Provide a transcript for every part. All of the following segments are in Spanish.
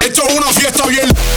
Esto es una fiesta bien.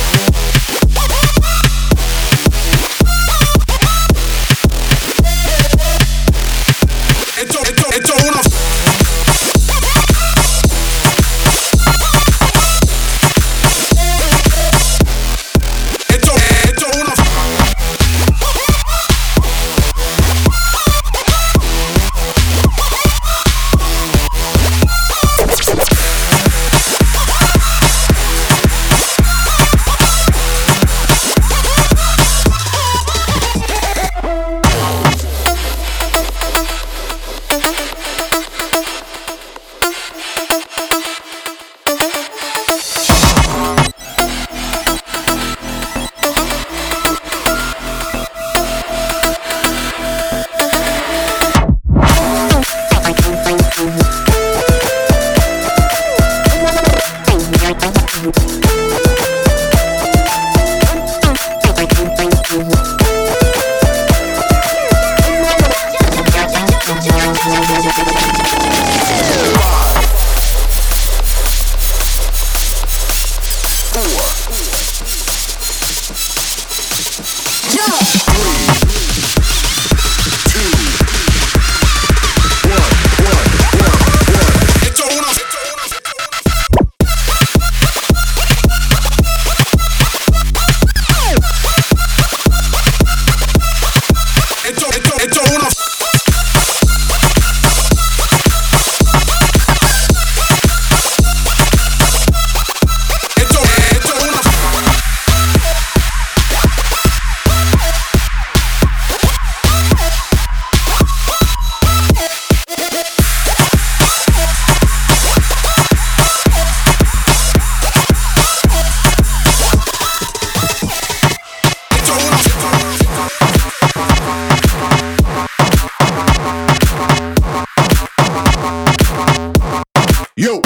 Yo.